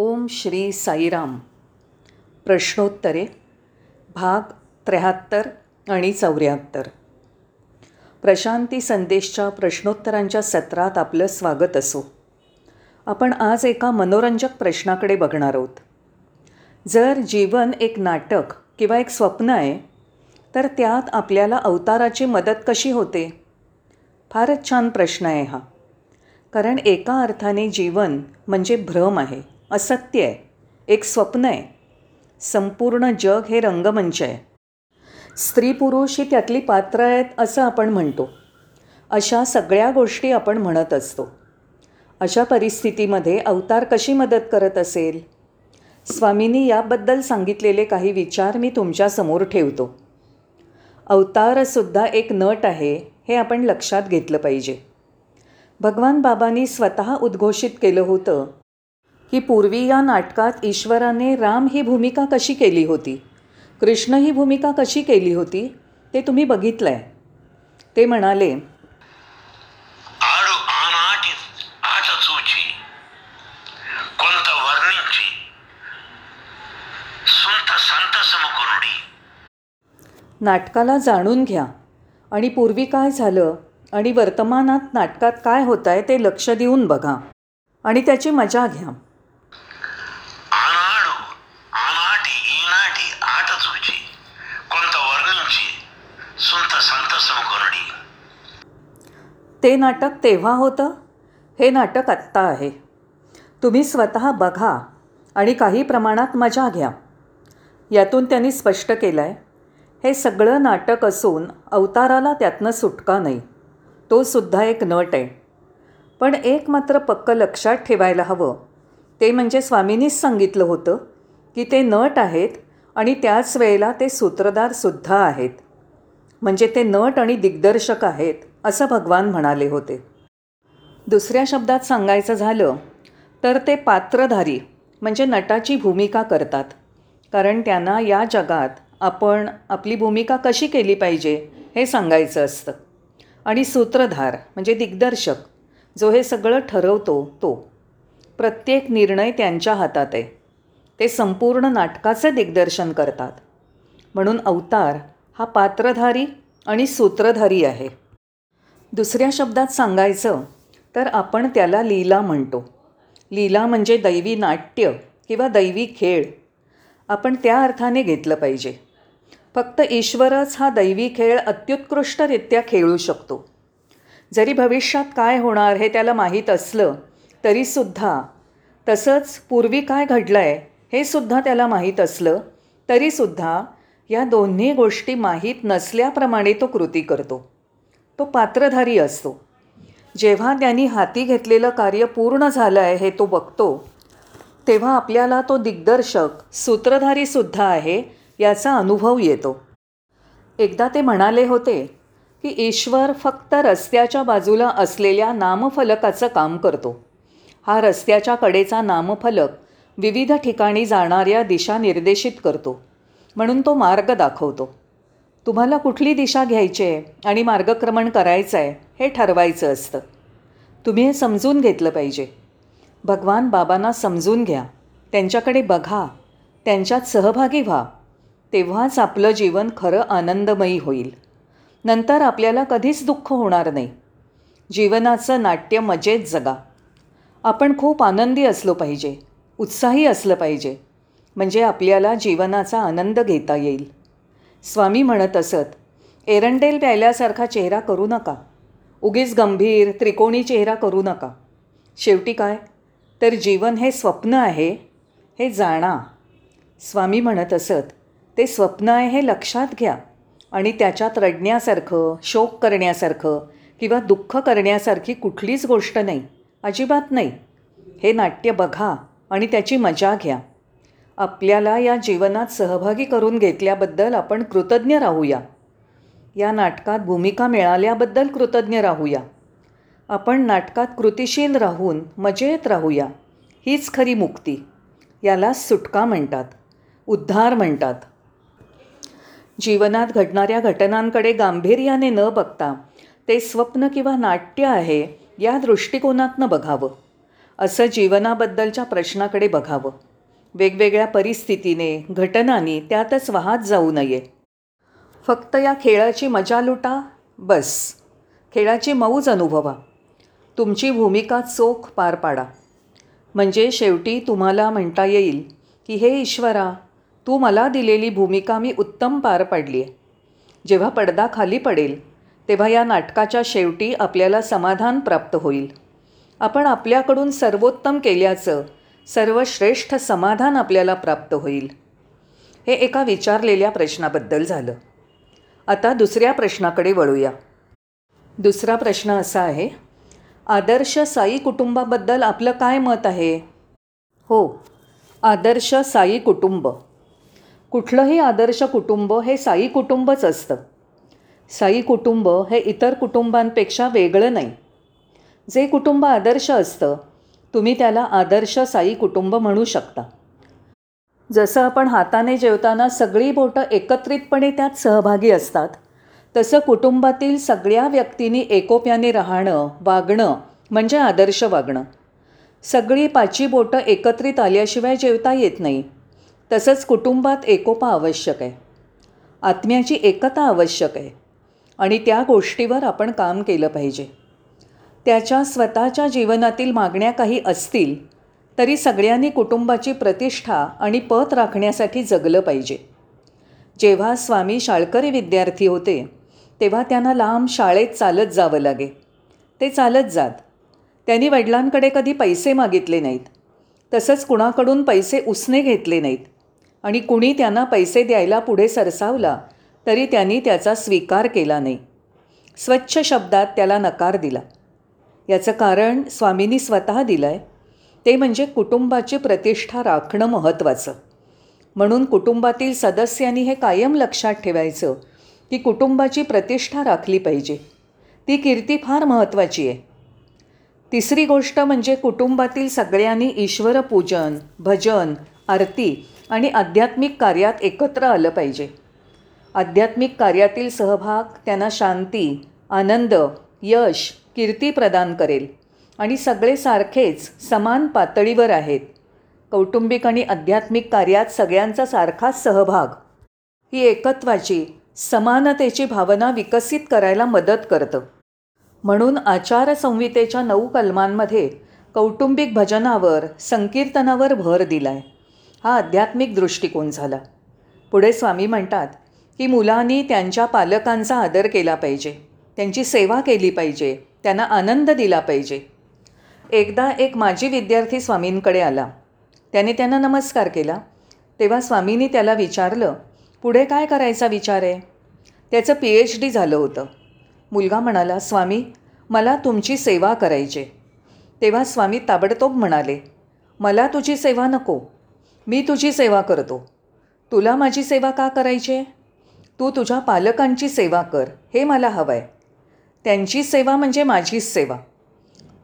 ओम श्री साईराम. प्रश्नोत्तरे भाग त्र्याहत्तर आणि चौऱ्याहत्तर. प्रशांती संदेशच्या प्रश्नोत्तरांच्या सत्रात आपलं स्वागत असो. आपण आज एका मनोरंजक प्रश्नाकडे बघणार आहोत. जर जीवन एक नाटक किंवा एक स्वप्न आहे तर त्यात आपल्याला अवताराची मदत कशी होते? फारच छान प्रश्न आहे हा. कारण एका अर्थाने जीवन म्हणजे भ्रम आहे. असत्य आहे. एक स्वप्न आहे. संपूर्ण जग हे रंगमंच आहे. स्त्री पुरुष ही त्यातली पात्र आहेत असं आपण म्हणतो. अशा सगळ्या गोष्टी आपण म्हणत असतो. अशा परिस्थितीमध्ये अवतार कशी मदत करत असेल? स्वामींनी याबद्दल सांगितलेले काही विचार मी तुमच्यासमोर ठेवतो. अवतारसुद्धा एक नट आहे हे आपण लक्षात घेतलं पाहिजे. भगवान बाबांनी स्वतः उद्घोषित केलं होतं. की पूर्वी या नाटकात ईश्वराने राम ही भूमिका कशी केली होती? कृष्ण ही भूमिका कशी केली होती? ते तुम्ही बघितलं आहे ते म्हणाले नाटकाला जाणून घ्या. आणि पूर्वी काय झालं? आणि वर्तमानात नाटकात काय होत आहे ते लक्ष देऊन बघा. आणि त्याची मजा घ्या. ते नाटक तेव्हा होतं? हे नाटक आत्ता आहे. तुम्ही स्वतः बघा आणि काही प्रमाणात मजा घ्या. यातून त्यांनी स्पष्ट केलं आहे हे सगळं नाटक असून अवताराला त्यातनं सुटका नाही. तो सुद्धा एक नट आहे. पण एक मात्र पक्क लक्षात ठेवायला हवं. ते म्हणजे स्वामींनीच सांगितलं होतं की ते नट आहेत आणि त्याच वेळेला ते सूत्रधारसुद्धा आहेत. म्हणजे ते नट आणि दिग्दर्शक आहेत. असं भगवान म्हणाले होते. दुसऱ्या शब्दात सांगायचं झालं तर ते पात्रधारी म्हणजे नटाची भूमिका करतात. कारण त्यांना या जगात आपण आपली भूमिका कशी केली पाहिजे हे सांगायचं असतं. आणि सूत्रधार म्हणजे दिग्दर्शक जो हे सगळं ठरवतो तो. प्रत्येक निर्णय त्यांच्या हातात आहे. ते संपूर्ण नाटकाचे दिग्दर्शन करतात. म्हणून अवतार हा पात्रधारी आणि सूत्रधारी आहे. दुसऱ्या शब्दात सांगायचं तर आपण त्याला लीला म्हणतो. लीला म्हणजे दैवी नाट्य किंवा दैवी खेळ. आपण त्या अर्थाने घेतलं पाहिजे. फक्त ईश्वरच हा दैवी खेळ अत्युत्कृष्टरित्या खेळू शकतो. जरी भविष्यात काय होणार हे त्याला माहीत असलं तरीसुद्धा तसंच पूर्वी काय घडलं आहे हे सुद्धा त्याला माहीत असलं तरीसुद्धा या दोन्ही गोष्टी माहीत नसल्याप्रमाणे तो कृती करतो. तो पात्रधारी असतो. जेव्हा त्यांनी हाती घेतलेलं कार्य पूर्ण झालं आहे हे तो बघतो तेव्हा आपल्याला तो दिग्दर्शक सूत्रधारीसुद्धा आहे याचा अनुभव येतो. एकदा ते म्हणाले होते की ईश्वर फक्त रस्त्याच्या बाजूला असलेल्या नामफलकाचं काम करतो. हा रस्त्याच्या कडेचा नामफलक विविध ठिकाणी जाणाऱ्या दिशा निर्देशित करतो. म्हणून तो मार्ग दाखवतो. तुम्हाला कुठली दिशा घ्यायची आहे आणि मार्गक्रमण करायचं आहे हे ठरवायचं असतं. तुम्ही हे समजून घेतलं पाहिजे. भगवान बाबांना समजून घ्या. त्यांच्याकडे बघा. त्यांच्यात सहभागी व्हा. तेव्हाच आपलं जीवन खरं आनंदमयी होईल. नंतर आपल्याला कधीच दुःख होणार नाही. जीवनाचं नाट्य मजेत जगा. आपण खूप आनंदी असलो पाहिजे. उत्साही असलं पाहिजे. म्हणजे आपल्याला जीवनाचा आनंद घेता येईल. स्वामी म्हणत असत एरंडेल प्यायल्यासारखा चेहरा करू नका. उगीच गंभीर त्रिकोणी चेहरा करू नका. शेवटी काय? तर जीवन हे स्वप्न आहे हे जाणा. स्वामी म्हणत असत ते स्वप्न आहे हे लक्षात घ्या आणि त्याच्यात रडण्यासारखं शोक करण्यासारखं किंवा दुःख करण्यासारखी कुठलीच गोष्ट नाही अजिबात नाही. हे नाट्य बघा आणि त्याची मजा घ्या. आपल्याला या जीवनात सहभागी करून घेतल्याबद्दल आपण कृतज्ञ राहूया. या नाटकात भूमिका मिळाल्याबद्दल कृतज्ञ राहूया. आपण नाटकात कृतिशील राहून मजेत राहूया. हीच खरी मुक्ती. याला सुटका म्हणतात. उद्धार म्हणतात. जीवनात घडणाऱ्या घटनांकडे गांभीर्याने न बघता ते स्वप्न किंवा नाट्य आहे या दृष्टिकोनातनं बघावं. असं जीवनाबद्दलच्या प्रश्नाकडे बघावं. वेगवेगळ्या परिस्थितीने घटनांनी त्यातच वाहत जाऊ नये. फक्त या खेळाची मजा लुटा बस. खेळाची मौज अनुभवा. तुमची भूमिका चोख पार पाडा. म्हणजे शेवटी तुम्हाला म्हणता येईल की हे ईश्वरा तू मला दिलेली भूमिका मी उत्तम पार पाडली आहे जेव्हा पडदा खाली पडेल तेव्हा या नाटकाच्या शेवटी आपल्याला समाधान प्राप्त होईल. आपण आपल्याकडून सर्वोत्तम केल्याचं सर्वश्रेष्ठ समाधान आपल्याला प्राप्त होईल. हे एका विचारलेल्या प्रश्नाबद्दल झालं. आता दुसऱ्या प्रश्नाकडे वळूया. दुसरा प्रश्न असा आहे आदर्श साई कुटुंबाबद्दल आपलं काय मत आहे? हो आदर्श साई कुटुंब. कुठलंही आदर्श कुटुंब हे साई कुटुंबच असतं. साई कुटुंब हे इतर कुटुंबांपेक्षा वेगळं नाही. जे कुटुंब आदर्श असतं तुम्ही त्याला आदर्श साई कुटुंब म्हणू शकता. जसं आपण हाताने जेवताना सगळी बोटं एकत्रितपणे त्यात सहभागी असतात तसं कुटुंबातील सगळ्या व्यक्तींनी एकोप्याने राहणं वागणं म्हणजे आदर्श वागणं. सगळी पाची बोटं एकत्रित आल्याशिवाय जेवता येत नाही. तसंच कुटुंबात एकोपा आवश्यक आहे. आत्म्याची एकता आवश्यक आहे. आणि त्या गोष्टीवर आपण काम केलं पाहिजे. त्याच्या स्वतःच्या जीवनातील मागण्या काही असतील तरी सगळ्यांनी कुटुंबाची प्रतिष्ठा आणि पत राखण्यासाठी जगलं पाहिजे. जेव्हा स्वामी शाळकरी विद्यार्थी होते तेव्हा त्यांना लांब शाळेत चालत जावं लागे. ते चालत जात. त्यांनी वडिलांकडे कधी पैसे मागितले नाहीत. तसंच कुणाकडून पैसे उसने घेतले नाहीत. आणि कुणी त्यांना पैसे द्यायला पुढे सरसावला तरी त्यांनी त्याचा स्वीकार केला नाही. स्वच्छ शब्दात त्याला नकार दिला. याचं कारण स्वामींनी स्वतः दिलं आहे ते म्हणजे कुटुंबाची प्रतिष्ठा राखणं महत्त्वाचं. म्हणून कुटुंबातील सदस्यांनी हे कायम लक्षात ठेवायचं की कुटुंबाची प्रतिष्ठा राखली पाहिजे. ती कीर्ती फार महत्त्वाची आहे. तिसरी गोष्ट म्हणजे कुटुंबातील सगळ्यांनी ईश्वरपूजन भजन आरती आणि आध्यात्मिक कार्यात एकत्र आलं पाहिजे. आध्यात्मिक कार्यातील सहभाग त्यांना शांती आनंद यश कीर्ती प्रदान करेल. आणि सगळे सारखेच समान पातळीवर आहेत. कौटुंबिक आणि आध्यात्मिक कार्यात सगळ्यांचा सारखाच सहभाग. ही एकत्वाची समानतेची भावना विकसित करायला मदत करतं. म्हणून आचारसंहितेच्या नऊ कलमांमध्ये कौटुंबिक भजनावर संकीर्तनावर भर दिला आहे हा आध्यात्मिक दृष्टिकोन झाला. पुढे स्वामी म्हणतात की मुलांनी त्यांच्या पालकांचा आदर केला पाहिजे. त्यांची सेवा केली पाहिजे. त्यांना आनंद दिला पाहिजे. एकदा एक माजी विद्यार्थी स्वामींकडे आला. त्याने त्यांना नमस्कार केला. तेव्हा स्वामींनी त्याला विचारलं पुढे काय करायचा विचार आहे? त्याचं पी एच डी झालं होतं. मुलगा म्हणाला स्वामी मला तुमची सेवा करायची तेव्हा स्वामी ताबडतोब म्हणाले मला तुझी सेवा नको. मी तुझी सेवा करतो. तुला माझी सेवा का करायची आहे? तू तुझ्या पालकांची सेवा कर. हे मला हवं आहे त्यांची सेवा म्हणजे माझीच सेवा.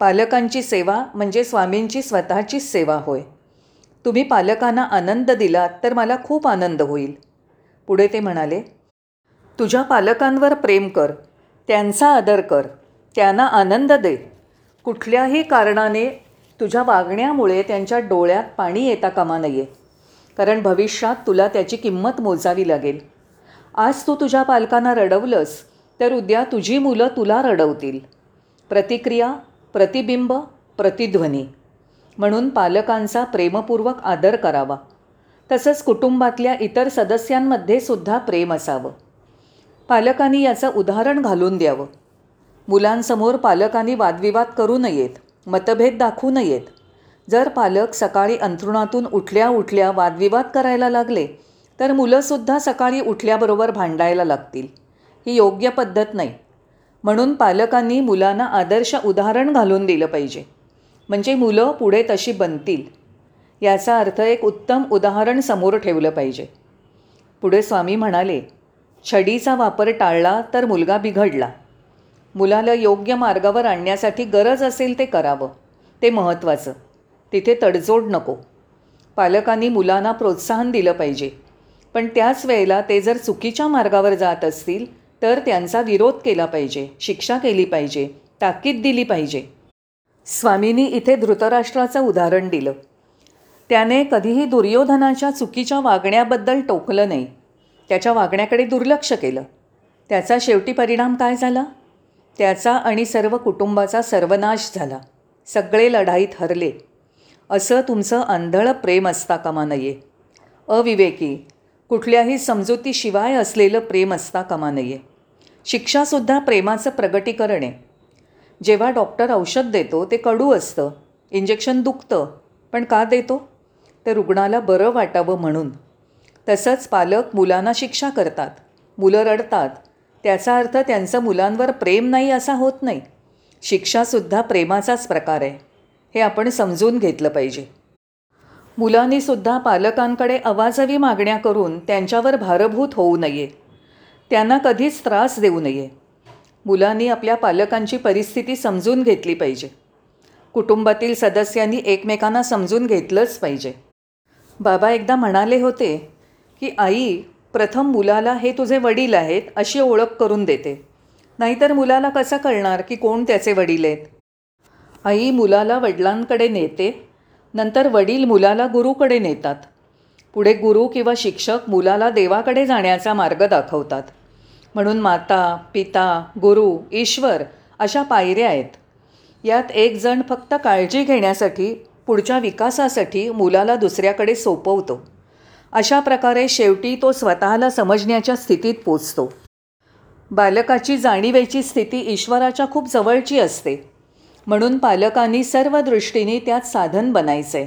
पालकांची सेवा म्हणजे स्वामींची स्वतःचीच सेवा होय. तुम्ही पालकांना आनंद दिलात तर मला खूप आनंद होईल. पुढे ते म्हणाले तुझ्या पालकांवर प्रेम कर त्यांचा आदर कर त्यांना आनंद दे. कुठल्याही कारणाने तुझ्या वागण्यामुळे त्यांच्या डोळ्यात पाणी येता कामा नये. कारण भविष्यात तुला त्याची किंमत मोजावी लागेल. आज तू तुझ्या पालकांना रडवलंस तर उद्या तुझी मुलं तुला रडवतील. प्रतिक्रिया प्रतिबिंब प्रतिध्वनी. म्हणून पालकांचा प्रेमपूर्वक आदर करावा. तसंच कुटुंबातल्या इतर सदस्यांमध्ये सुद्धा प्रेम असावं. पालकांनी याचं उदाहरण घालून द्यावं. मुलांसमोर पालकांनी वादविवाद करू नयेत मतभेद दाखवू नयेत. जर पालक सकाळी अंथरुणातून उठल्या उठल्या वादविवाद करायला लागले तर मुलंसुद्धा सकाळी उठल्याबरोबर भांडायला लागतील. ही योग्य पद्धत नाही. म्हणून पालकांनी मुलांना आदर्श उदाहरण घालून दिलं पाहिजे. म्हणजे मुलं पुढे तशी बनतील. याचा अर्थ एक उत्तम उदाहरण समोर ठेवलं पाहिजे. पुढे स्वामी म्हणाले छडीचा वापर टाळला तर मुलगा बिघडला. मुलाला योग्य मार्गावर आणण्यासाठी गरज असेल ते करावं. ते महत्त्वाचं. तिथे तडजोड नको. पालकांनी मुलांना प्रोत्साहन दिलं पाहिजे. पण त्याच वेळेला ते जर चुकीच्या मार्गावर जात असतील तर त्यांचा विरोध केला पाहिजे शिक्षा केली पाहिजे ताकीद दिली पाहिजे. स्वामींनी इथे धृतराष्ट्राचं उदाहरण दिलं. त्याने कधीही दुर्योधनाच्या चुकीच्या वागण्याबद्दल टोकलं नाही. त्याच्या वागण्याकडे दुर्लक्ष केलं. त्याचा शेवटी परिणाम काय झाला? त्याचा आणि सर्व कुटुंबाचा सर्वनाश झाला. सगळे लढाईत हरले. असं तुमचं आंधळ प्रेम असता कामा नये. अविवेकी कुठल्याही समजुतीशिवाय असलेलं प्रेम असता कामा नये. शिक्षासुद्धा प्रेमाचं प्रगटीकरण आहे. जेव्हा डॉक्टर औषध देतो ते कडू असतं इंजेक्शन दुखतं पण का देतो? तर रुग्णाला बरं वाटावं म्हणून. तसंच पालक मुलांना शिक्षा करतात मुलं रडतात. त्याचा अर्थ त्यांचं मुलांवर प्रेम नाही असा होत नाही. शिक्षासुद्धा प्रेमाचाच प्रकार आहे. हे आपण समजून घेतलं पाहिजे. मुलांनीसुद्धा पालकांकडे अवाजवी मागण्या करून त्यांच्यावर भारभूत होऊ नये. त्यांना कधीच त्रास देऊ नये. मुलांनी आपल्या पालकांची परिस्थिती समजून घेतली पाहिजे. कुटुंबातील सदस्यांनी एकमेकांना समजून घेतलंच पाहिजे. बाबा एकदा म्हणाले होते की आई प्रथम मुलाला हे तुझे वडील आहेत अशी ओळख करून देते. नाहीतर मुलाला कसं कळणार की कोण त्याचे वडील आहेत? आई मुलाला वडिलांकडे नेते नंतर वडील मुलाला गुरुकडे नेतात. पुढे गुरु किंवा शिक्षक मुलाला देवाकडे जाण्याचा मार्ग दाखवतात. म्हणून माता पिता गुरु ईश्वर अशा पायऱ्या आहेत. यात एक जण फक्त काळजी घेण्यासाठी पुढच्या विकासासाठी मुलाला दुसऱ्याकडे सोपवतो. अशा प्रकारे शेवटी तो स्वतःला समजण्याच्या स्थितीत पोचतो. बालकाची जाणीवेची स्थिती ईश्वराच्या खूप जवळची असते. म्हणून पालकांनी सर्व दृष्टीने त्यात साधन बनायचे.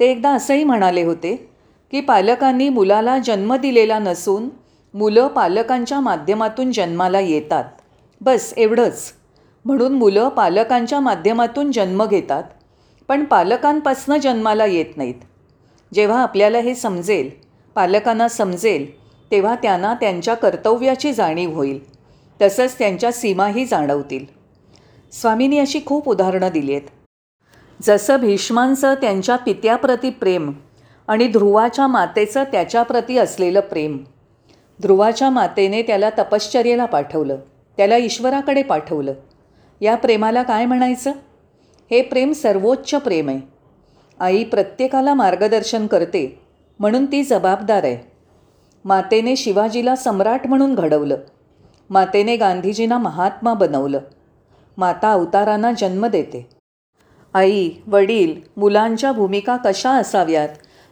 ते एकदा असंही म्हणाले होते की पालकांनी मुलाला जन्म दिलेला नसून मुलं पालकांच्या माध्यमातून जन्माला येतात. बस एवढंच. म्हणून मुलं पालकांच्या माध्यमातून जन्म घेतात पण पालकांपासनं जन्माला येत नाहीत. जेव्हा आपल्याला हे समजेल पालकांना समजेल तेव्हा त्यांना त्यांच्या कर्तव्याची जाणीव होईल. तसंच त्यांच्या सीमाही जाणवतील. स्वामींनी अशी खूप उदाहरणं दिली आहेत. जसं भीष्मांचं त्यांच्या पित्याप्रती प्रेम आणि ध्रुवाच्या मातेचं त्याच्याप्रती असलेलं प्रेम. ध्रुवाच्या मातेने त्याला तपश्चर्येला पाठवलं त्याला ईश्वराकडे पाठवलं. या प्रेमाला काय म्हणायचं? हे प्रेम सर्वोच्च प्रेम आहे. आई प्रत्येकाला मार्गदर्शन करते म्हणून ती जबाबदार आहे. मातेने शिवाजीला सम्राट म्हणून घडवलं. मातेने गांधीजींना महात्मा बनवलं. माता अवतारांना जन्म देते. आई वडील मुलांच्या भूमिका कशा असाव्यात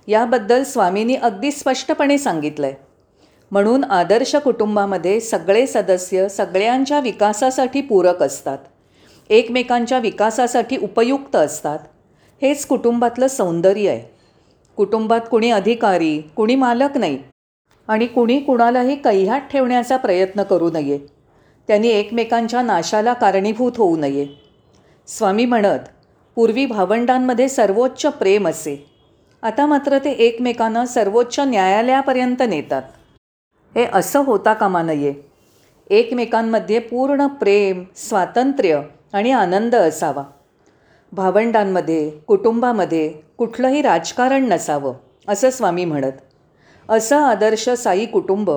याबद्दल स्वामींनी अगदी स्पष्टपणे सांगितलं आहे म्हणून आदर्श कुटुंबामध्ये सगळे सदस्य सगळ्यांच्या विकासासाठी पूरक असतात. एकमेकांच्या विकासासाठी उपयुक्त असतात. हेच कुटुंबातलं सौंदर्य आहे. कुटुंबात कुणी अधिकारी कुणी मालक नाही. आणि कुणी कुणालाही कैह्यात ठेवण्याचा प्रयत्न करू नये. त्यांनी एकमेकांच्या नाशाला कारणीभूत होऊ नये. स्वामी म्हणत पूर्वी भावंडांमध्ये सर्वोच्च प्रेम असे. आता मात्र ते एकमेकांना सर्वोच्च न्यायालयापर्यंत नेतात. हे असं होता कामा नये. एकमेकांमध्ये पूर्ण प्रेम स्वातंत्र्य आणि आनंद असावा. भावंडांमध्ये कुटुंबामध्ये कुठलंही राजकारण नसावं असं स्वामी म्हणत. असं आदर्श साई कुटुंब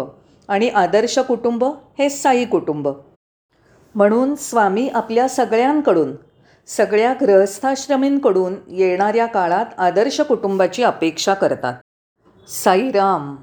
आणि आदर्श कुटुंब हे साई कुटुंब. म्हणून स्वामी आपल्या सगळ्यांकडून सगळ्या गृहस्थाश्रमींकडून येणाऱ्या काळात आदर्श कुटुंबाची अपेक्षा करतात. साईराम!